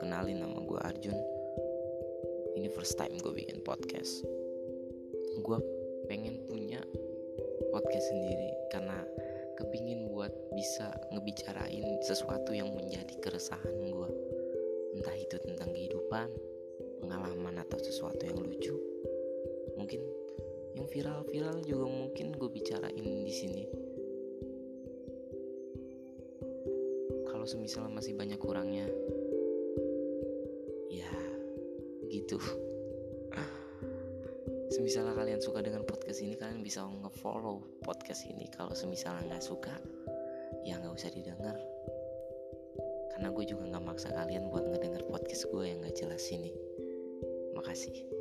kenalin nama gue Arjun. Ini first time gue bikin podcast. Gue pengen punya podcast sendiri Karena kepingin buat bisa ngebicarain sesuatu yang menjadi keresahan gue Entah itu tentang kehidupan, pengalaman atau sesuatu yang lucu. Mungkin yang viral-viral juga mungkin gue bicarain di sini. Kalau semisal masih banyak kurangnya ya gitu. Semisal kalian suka dengan podcast ini kalian bisa nge-follow podcast ini. Kalau semisal nggak suka ya nggak usah didengar. Karena gue juga nggak maksa kalian buat ngedenger podcast gue yang nggak jelas ini. Makasih